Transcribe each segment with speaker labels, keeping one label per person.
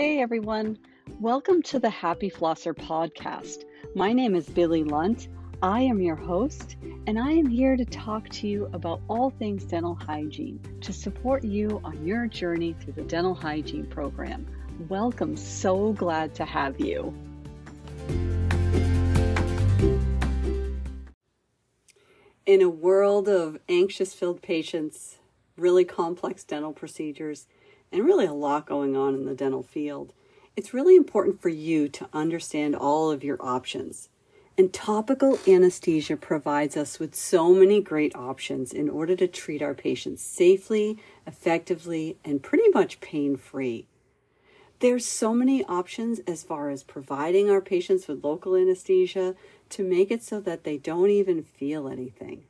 Speaker 1: Hey everyone, welcome to the Happy Flosser podcast. My name is Billie Lunt. I am your host, and I am here to talk to you about all things dental hygiene to support you on your journey through the dental hygiene program. Welcome, so glad to have you. In a world of anxious filled patients, really complex dental procedures, and really a lot going on in the dental field, it's really important for you to understand all of your options. And topical anesthesia provides us with so many great options in order to treat our patients safely, effectively, and pretty much pain free. There's so many options as far as providing our patients with local anesthesia to make it so that they don't even feel anything.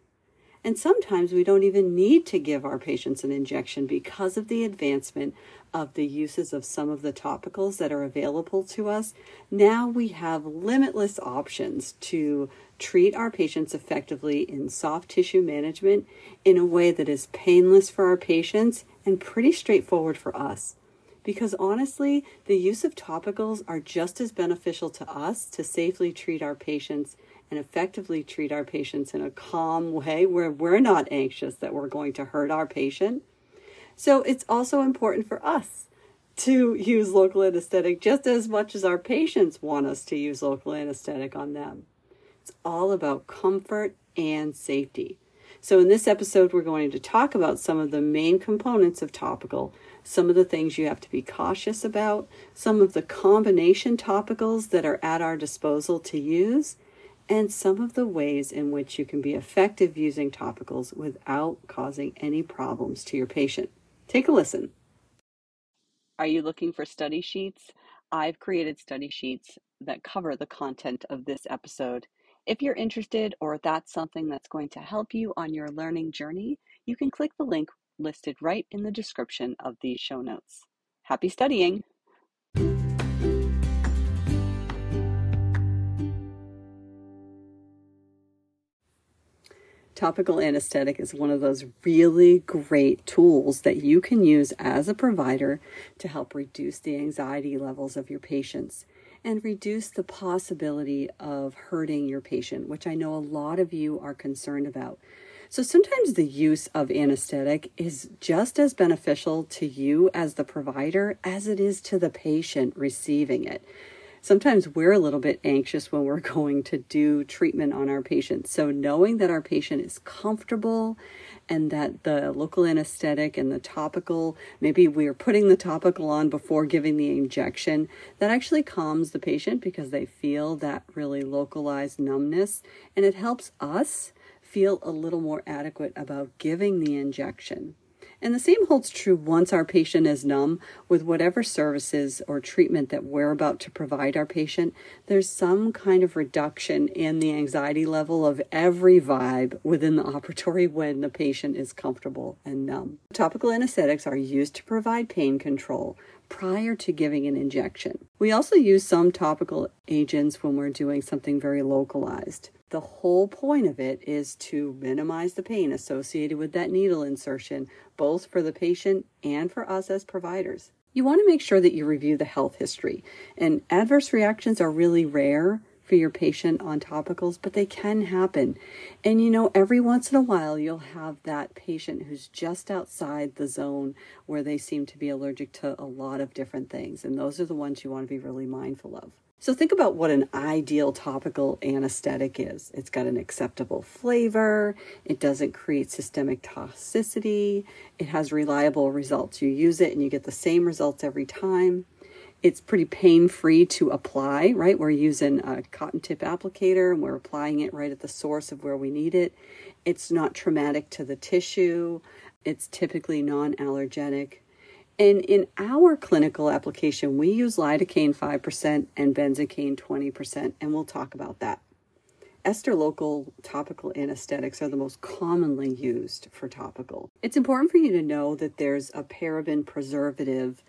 Speaker 1: And sometimes we don't even need to give our patients an injection because of the advancement of the uses of some of the topicals that are available to us. Now we have limitless options to treat our patients effectively in soft tissue management in a way that is painless for our patients and pretty straightforward for us. Because honestly, the use of topicals are just as beneficial to us to safely treat our patients and effectively treat our patients in a calm way where we're not anxious that we're going to hurt our patient. So it's also important for us to use local anesthetic just as much as our patients want us to use local anesthetic on them. It's all about comfort and safety. So, in this episode, we're going to talk about some of the main components of topical, some of the things you have to be cautious about, some of the combination topicals that are at our disposal to use, and some of the ways in which you can be effective using topicals without causing any problems to your patient. Take a listen. Are you looking for study sheets? I've created study sheets that cover the content of this episode. If you're interested or that's something that's going to help you on your learning journey, you can click the link listed right in the description of these show notes. Happy studying! Topical anesthetic is one of those really great tools that you can use as a provider to help reduce the anxiety levels of your patients and reduce the possibility of hurting your patient, which I know a lot of you are concerned about. So sometimes the use of anesthetic is just as beneficial to you as the provider as it is to the patient receiving it sometimes we're a little bit anxious when we're going to do treatment on our patients. So, knowing that our patient is comfortable and that the local anesthetic and the topical, maybe we're putting the topical on before giving the injection, that actually calms the patient because they feel that really localized numbness and it helps us feel a little more adequate about giving the injection. And the same holds true once our patient is numb with whatever services or treatment that we're about to provide our patient. There's some kind of reduction in the anxiety level of every vibe within the operatory when the patient is comfortable and numb. Topical anesthetics are used to provide pain control prior to giving an injection. We also use some topical agents when we're doing something very localized. The whole point of it is to minimize the pain associated with that needle insertion, both for the patient and for us as providers. You want to make sure that you review the health history, and adverse reactions are really rare for your patient on topicals, but they can happen. And you know, every once in a while, you'll have that patient who's just outside the zone where they seem to be allergic to a lot of different things. And those are the ones you want to be really mindful of. So think about what an ideal topical anesthetic is. It's got an acceptable flavor, it doesn't create systemic toxicity, it has reliable results. You use it and you get the same results every time. It's pretty pain free to apply, right? We're using a cotton tip applicator and we're applying it right at the source of where we need it. It's not traumatic to the tissue. It's typically non allergenic. And in our clinical application, we use lidocaine 5% and benzocaine 20%, and we'll talk about that. Ester local topical anesthetics are the most commonly used for topical. It's important for you to know that there's a paraben preservative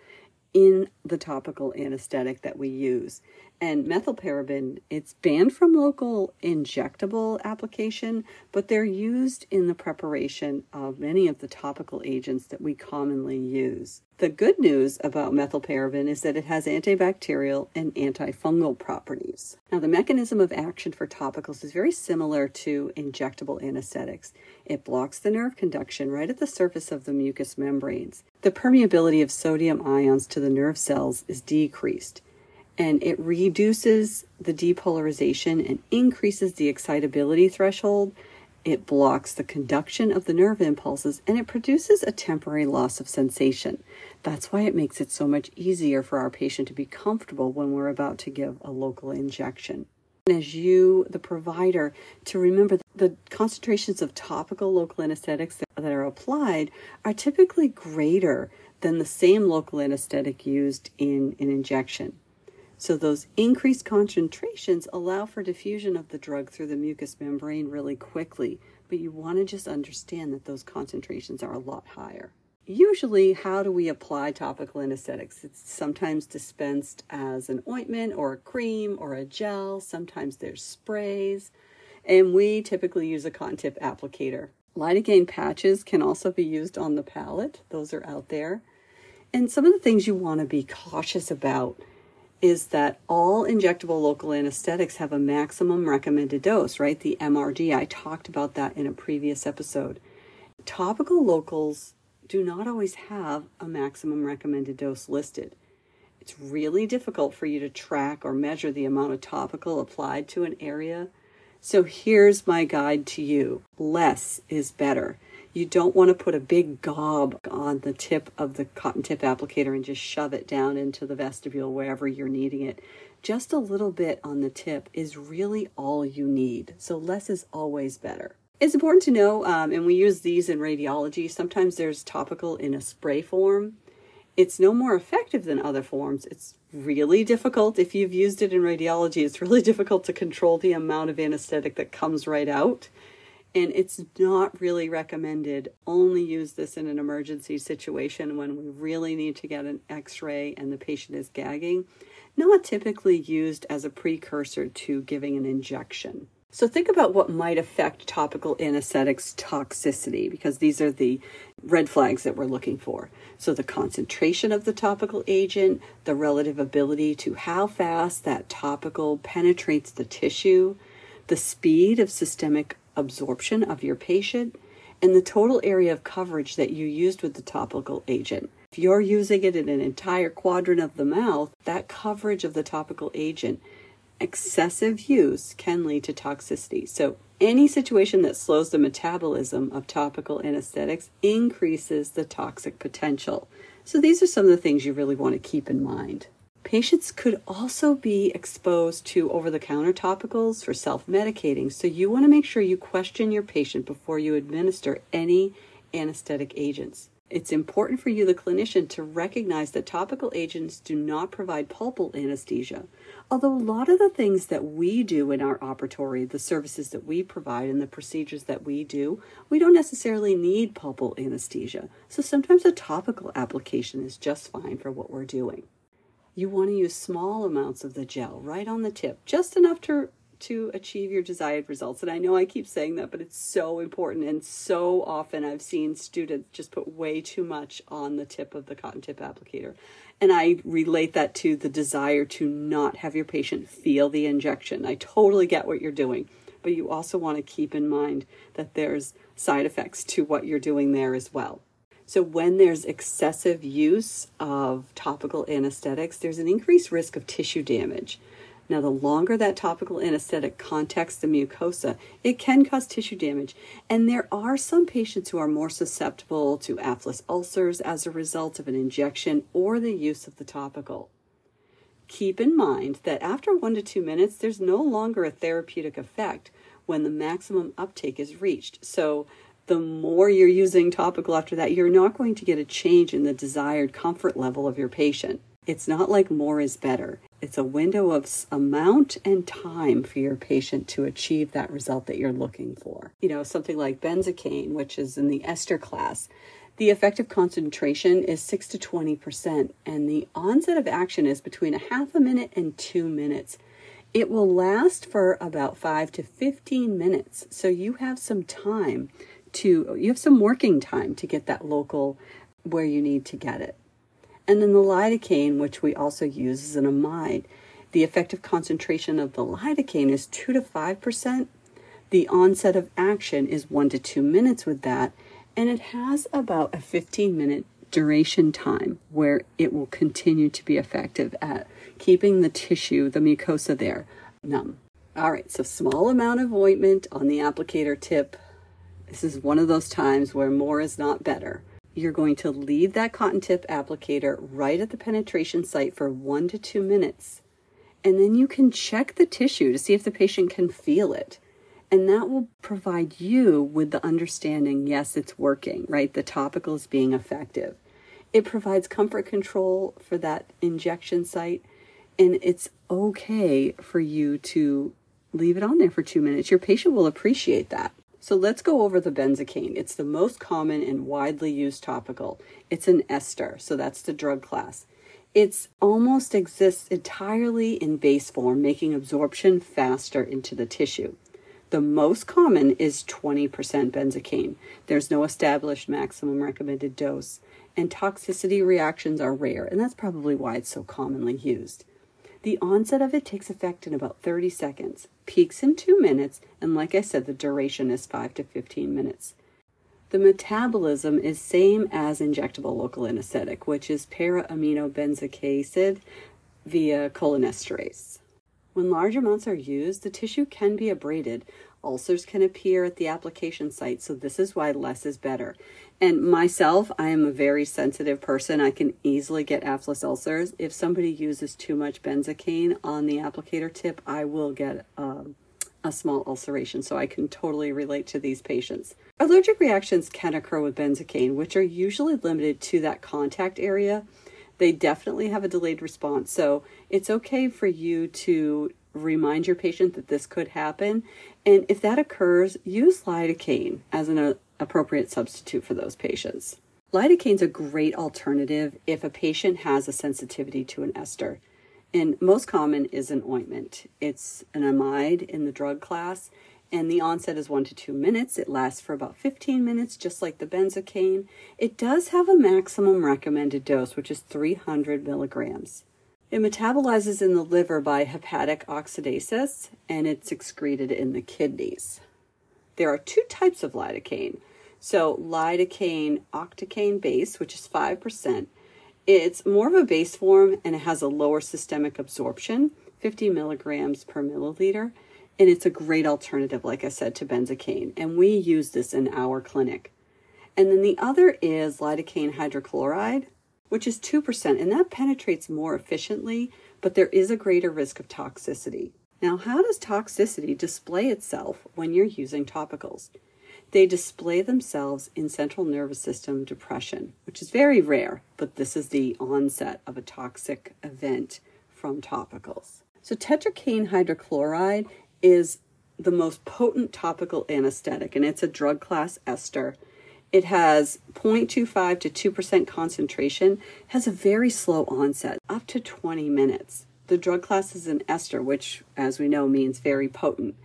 Speaker 1: in the topical anesthetic that we use. And methylparaben, it's banned from local injectable application, but they're used in the preparation of many of the topical agents that we commonly use. The good news about methylparaben is that it has antibacterial and antifungal properties. Now, the mechanism of action for topicals is very similar to injectable anesthetics. It blocks the nerve conduction right at the surface of the mucous membranes. The permeability of sodium ions to the nerve cells is decreased and it reduces the depolarization and increases the excitability threshold. It blocks the conduction of the nerve impulses and it produces a temporary loss of sensation. That's why it makes it so much easier for our patient to be comfortable when we're about to give a local injection. And as you, the provider, to remember the concentrations of topical local anesthetics that, that are applied are typically greater than the same local anesthetic used in an injection. So those increased concentrations allow for diffusion of the drug through the mucous membrane really quickly, but you want to just understand that those concentrations are a lot higher. Usually, how do we apply topical anesthetics? It's sometimes dispensed as an ointment or a cream or a gel. Sometimes there's sprays. And we typically use a cotton tip applicator. Lidocaine patches can also be used on the palate, those are out there. And some of the things you want to be cautious about is that all injectable local anesthetics have a maximum recommended dose, right? The MRD. I talked about that in a previous episode. Topical locals do not always have a maximum recommended dose listed. It's really difficult for you to track or measure the amount of topical applied to an area. So here's my guide to you less is better. You don't want to put a big gob on the tip of the cotton tip applicator and just shove it down into the vestibule wherever you're needing it. Just a little bit on the tip is really all you need. So less is always better. It's important to know, um, and we use these in radiology. Sometimes there's topical in a spray form. It's no more effective than other forms. It's really difficult. If you've used it in radiology, it's really difficult to control the amount of anesthetic that comes right out and it's not really recommended. Only use this in an emergency situation when we really need to get an x ray and the patient is gagging. Not typically used as a precursor to giving an injection. So, think about what might affect topical anesthetics toxicity because these are the red flags that we're looking for. So, the concentration of the topical agent, the relative ability to how fast that topical penetrates the tissue, the speed of systemic absorption of your patient, and the total area of coverage that you used with the topical agent. If you're using it in an entire quadrant of the mouth, that coverage of the topical agent, excessive use can lead to toxicity. So, any situation that slows the metabolism of topical anesthetics increases the toxic potential. So, these are some of the things you really want to keep in mind. Patients could also be exposed to over the counter topicals for self medicating, so you want to make sure you question your patient before you administer any anesthetic agents. It's important for you, the clinician, to recognize that topical agents do not provide pulpal anesthesia. Although a lot of the things that we do in our operatory, the services that we provide and the procedures that we do, we don't necessarily need pulpal anesthesia. So sometimes a topical application is just fine for what we're doing you want to use small amounts of the gel right on the tip, just enough to to achieve your desired results. And I know I keep saying that, but it's so important. And so often I've seen students just put way too much on the tip of the cotton tip applicator. And I relate that to the desire to not have your patient feel the injection. I totally get what you're doing, but you also want to keep in mind that there's side effects to what you're doing there as well. So, when there's excessive use of topical anesthetics, there's an increased risk of tissue damage. Now, the longer that topical anesthetic contacts the mucosa, it can cause tissue damage. And there are some patients who are more susceptible to aphthous ulcers as a result of an injection or the use of the topical. Keep in mind that after one to two minutes, there's no longer a therapeutic effect when the maximum uptake is reached. So, the more you're using topical after that, you're not going to get a change in the desired comfort level of your patient. It's not like more is better. It's a window of amount and time for your patient to achieve that result that you're looking for. You know, something like benzocaine, which is in the ester class, The effective concentration is 6 to 20%, and the onset of action is between a half a minute and two minutes. It will last for about 5 to 15 minutes, so you have some time to, you have some working time to get that local where you need to get it. And then the lidocaine, which we also use as an amide, the effective concentration of the lidocaine is 2 to 5%. The onset of action is 1 to 2 minutes with that, and it has about a 15 minute duration time where it will continue to be effective at keeping the tissue, the mucosa there, numb. All right, so small amount of ointment on the applicator tip. This is one of those times where more is not better. You're going to leave that cotton tip applicator right at the penetration site for one to two minutes. And then you can check the tissue to see if the patient can feel it. And that will provide you with the understanding yes, it's working, right? The topical is being effective. It provides comfort control for that injection site. And it's okay for you to leave it on there for two minutes. Your patient will appreciate that. So let's go over the benzocaine. It's the most common and widely used topical. It's an ester, so that's the drug class. It's almost exists entirely in base form, making absorption faster into the tissue. The most common is 20% benzocaine. There's no established maximum recommended dose, and toxicity reactions are rare, and that's probably why it's so commonly used. The onset of it takes effect in about 30 seconds, peaks in two minutes, and like I said, the duration is 5 to 15 minutes. The metabolism is same as injectable local anesthetic, which is para-aminobenzoic acid via cholinesterase. When large amounts are used, the tissue can be abraded. Ulcers can appear at the application site, so this is why less is better. And myself, I am a very sensitive person. I can easily get aphthous ulcers. If somebody uses too much benzocaine on the applicator tip, I will get um, a small ulceration. So I can totally relate to these patients. Allergic reactions can occur with benzocaine, which are usually limited to that contact area. They definitely have a delayed response. So it's okay for you to remind your patient that this could happen. And if that occurs, use lidocaine as an uh, appropriate substitute for those patients. Lidocaine is a great alternative if a patient has a sensitivity to an ester. And most common is an ointment. It's an amide in the drug class, and the onset is one to two minutes. It lasts for about 15 minutes, just like the benzocaine. It does have a maximum recommended dose, which is 300 milligrams. It metabolizes in the liver by hepatic oxidases, and it's excreted in the kidneys. There are two types of lidocaine so lidocaine octane base, which is 5%, it's more of a base form and it has a lower systemic absorption, 50 milligrams per milliliter. And it's a great alternative, like I said, to benzocaine. And we use this in our clinic. And then the other is lidocaine hydrochloride, which is 2%, and that penetrates more efficiently, but there is a greater risk of toxicity. Now, how does toxicity display itself when you're using topicals? They display themselves in central nervous system depression, which is very rare, but this is the onset of a toxic event from topicals. So, tetracaine hydrochloride is the most potent topical anesthetic, and it's a drug class ester. It has 0.25 to 2% concentration, has a very slow onset, up to 20 minutes. The drug class is an ester, which, as we know, means very potent.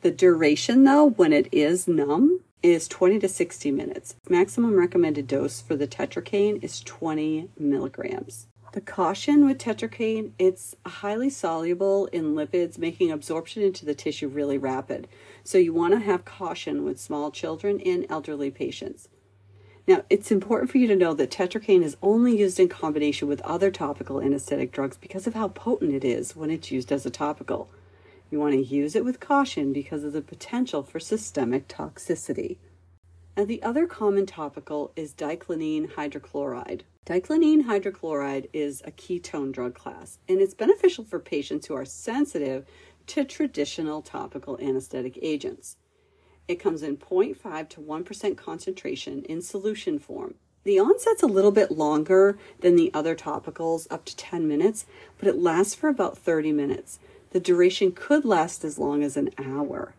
Speaker 1: The duration, though, when it is numb, is 20 to 60 minutes. Maximum recommended dose for the tetracaine is 20 milligrams. The caution with tetracaine, it's highly soluble in lipids, making absorption into the tissue really rapid. So you want to have caution with small children and elderly patients. Now, it's important for you to know that tetracaine is only used in combination with other topical anesthetic drugs because of how potent it is when it's used as a topical. You want to use it with caution because of the potential for systemic toxicity. And the other common topical is dyclonine hydrochloride. Dyclonine hydrochloride is a ketone drug class, and it's beneficial for patients who are sensitive to traditional topical anesthetic agents. It comes in 0.5 to 1% concentration in solution form. The onset's a little bit longer than the other topicals, up to 10 minutes, but it lasts for about 30 minutes. The duration could last as long as an hour.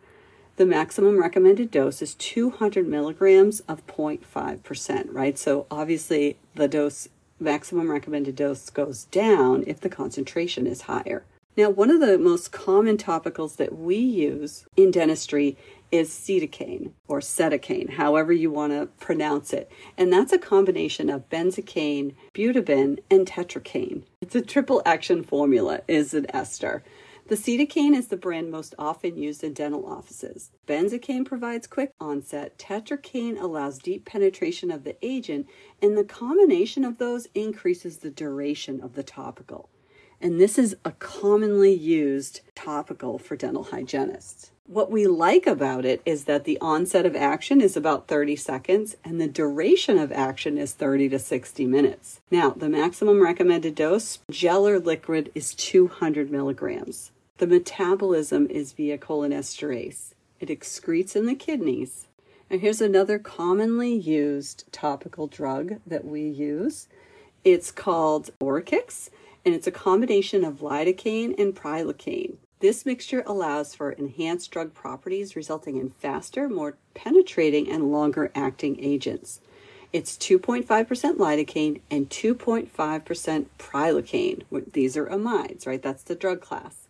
Speaker 1: the maximum recommended dose is 200 milligrams of 0.5%, right? So obviously the dose, maximum recommended dose goes down if the concentration is higher. Now, one of the most common topicals that we use in dentistry is Cetacaine or Cetacaine, however you want to pronounce it. And that's a combination of benzocaine, butamben, and tetracaine. It's a triple action formula, is an ester. The Cetacaine is the brand most often used in dental offices. Benzocaine provides quick onset, tetracaine allows deep penetration of the agent, and the combination of those increases the duration of the topical. And this is a commonly used topical for dental hygienists. What we like about it is that the onset of action is about 30 seconds and the duration of action is 30 to 60 minutes. Now, the maximum recommended dose, gel or liquid, is 200 milligrams. The metabolism is via cholinesterase. It excretes in the kidneys. And here's another commonly used topical drug that we use. It's called Oraqix, and it's a combination of lidocaine and prilocaine. This mixture allows for enhanced drug properties, resulting in faster, more penetrating, and longer acting agents. It's 2.5% lidocaine and 2.5% prilocaine. These are amides, right? That's the drug class.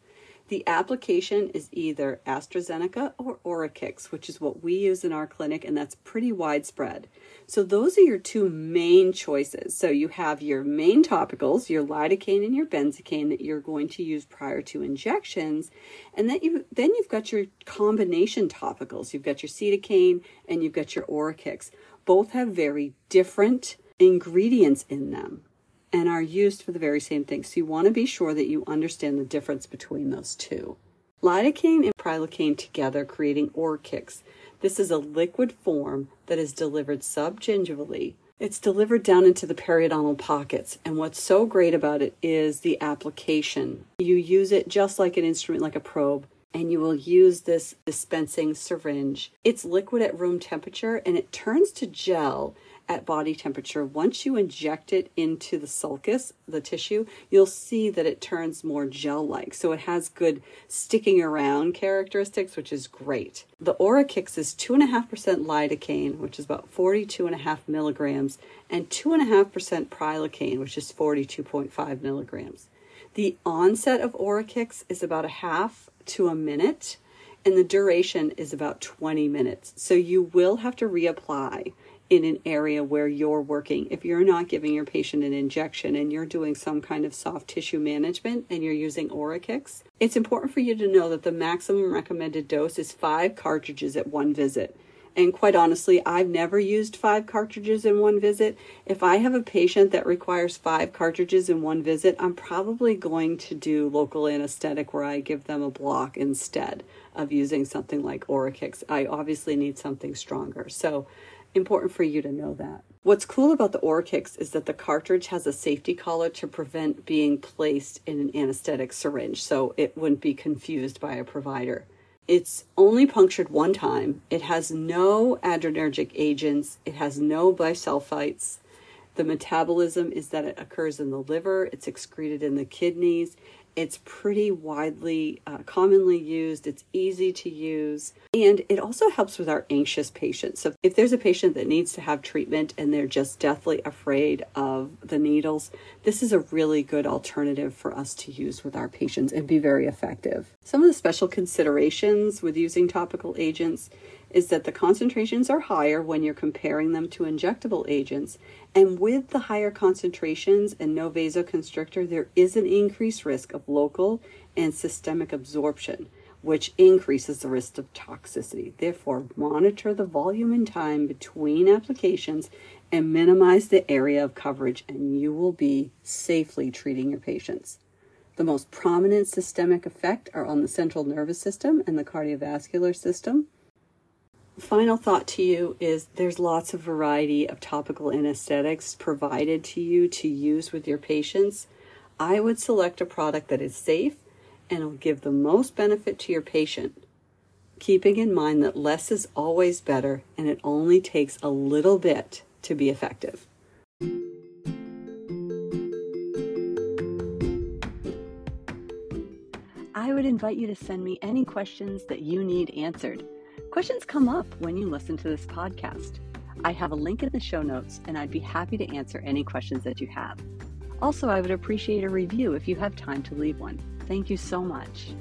Speaker 1: The application is either AstraZeneca or Oraqix, which is what we use in our clinic, and that's pretty widespread. So those are your two main choices. So you have your main topicals, your lidocaine and your benzocaine that you're going to use prior to injections, and then you then you've got your combination topicals. You've got your Cetacaine and you've got your Oraqix. Both have very different ingredients in them and are used for the very same thing. So you want to be sure that you understand the difference between those two. Lidocaine and prilocaine together creating Oraqix. This is a liquid form that is delivered subgingivally. It's delivered down into the periodontal pockets. And what's so great about it is the application. You use it just like an instrument, like a probe, and you will use this dispensing syringe. It's liquid at room temperature and it turns to gel at body temperature. Once you inject it into the sulcus, the tissue, you'll see that it turns more gel like. So it has good sticking around characteristics, which is great. The Oraqix is 2.5% lidocaine, which is about 42.5 milligrams, and 2.5% prilocaine, which is 42.5 milligrams. The onset of Oraqix is about a half to a minute, and the duration is about 20 minutes. So you will have to reapply in an area where you're working. If you're not giving your patient an injection and you're doing some kind of soft tissue management and you're using Oraqix, it's important for you to know that the maximum recommended dose is five cartridges at one visit. And quite honestly, I've never used five cartridges in one visit. If I have a patient that requires five cartridges in one visit, I'm probably going to do local anesthetic where I give them a block instead of using something like Oraqix. I obviously need something stronger. So important for you to know that. What's cool about the Oraqix is that the cartridge has a safety collar to prevent being placed in an anesthetic syringe, so it wouldn't be confused by a provider. It's only punctured one time. It has no adrenergic agents. It has no bisulfites. The metabolism is that it occurs in the liver, it's excreted in the kidneys, it's pretty widely, uh, commonly used. It's easy to use. And it also helps with our anxious patients. So if there's a patient that needs to have treatment and they're just deathly afraid of the needles, this is a really good alternative for us to use with our patients and be very effective. Some of the special considerations with using topical agents is that the concentrations are higher when you're comparing them to injectable agents. And with the higher concentrations and no vasoconstrictor, there is an increased risk of local and systemic absorption, which increases the risk of toxicity. Therefore, monitor the volume and time between applications and minimize the area of coverage, and you will be safely treating your patients. The most prominent systemic effect are on the central nervous system and the cardiovascular system final thought to you is there's lots of variety of topical anesthetics provided to you to use with your patients. I would select a product that is safe and will give the most benefit to your patient, keeping in mind that less is always better and it only takes a little bit to be effective. I would invite you to send me any questions that you need answered Questions come up when you listen to this podcast. I have a link in the show notes, and I'd be happy to answer any questions that you have. Also, I would appreciate a review if you have time to leave one. Thank you so much.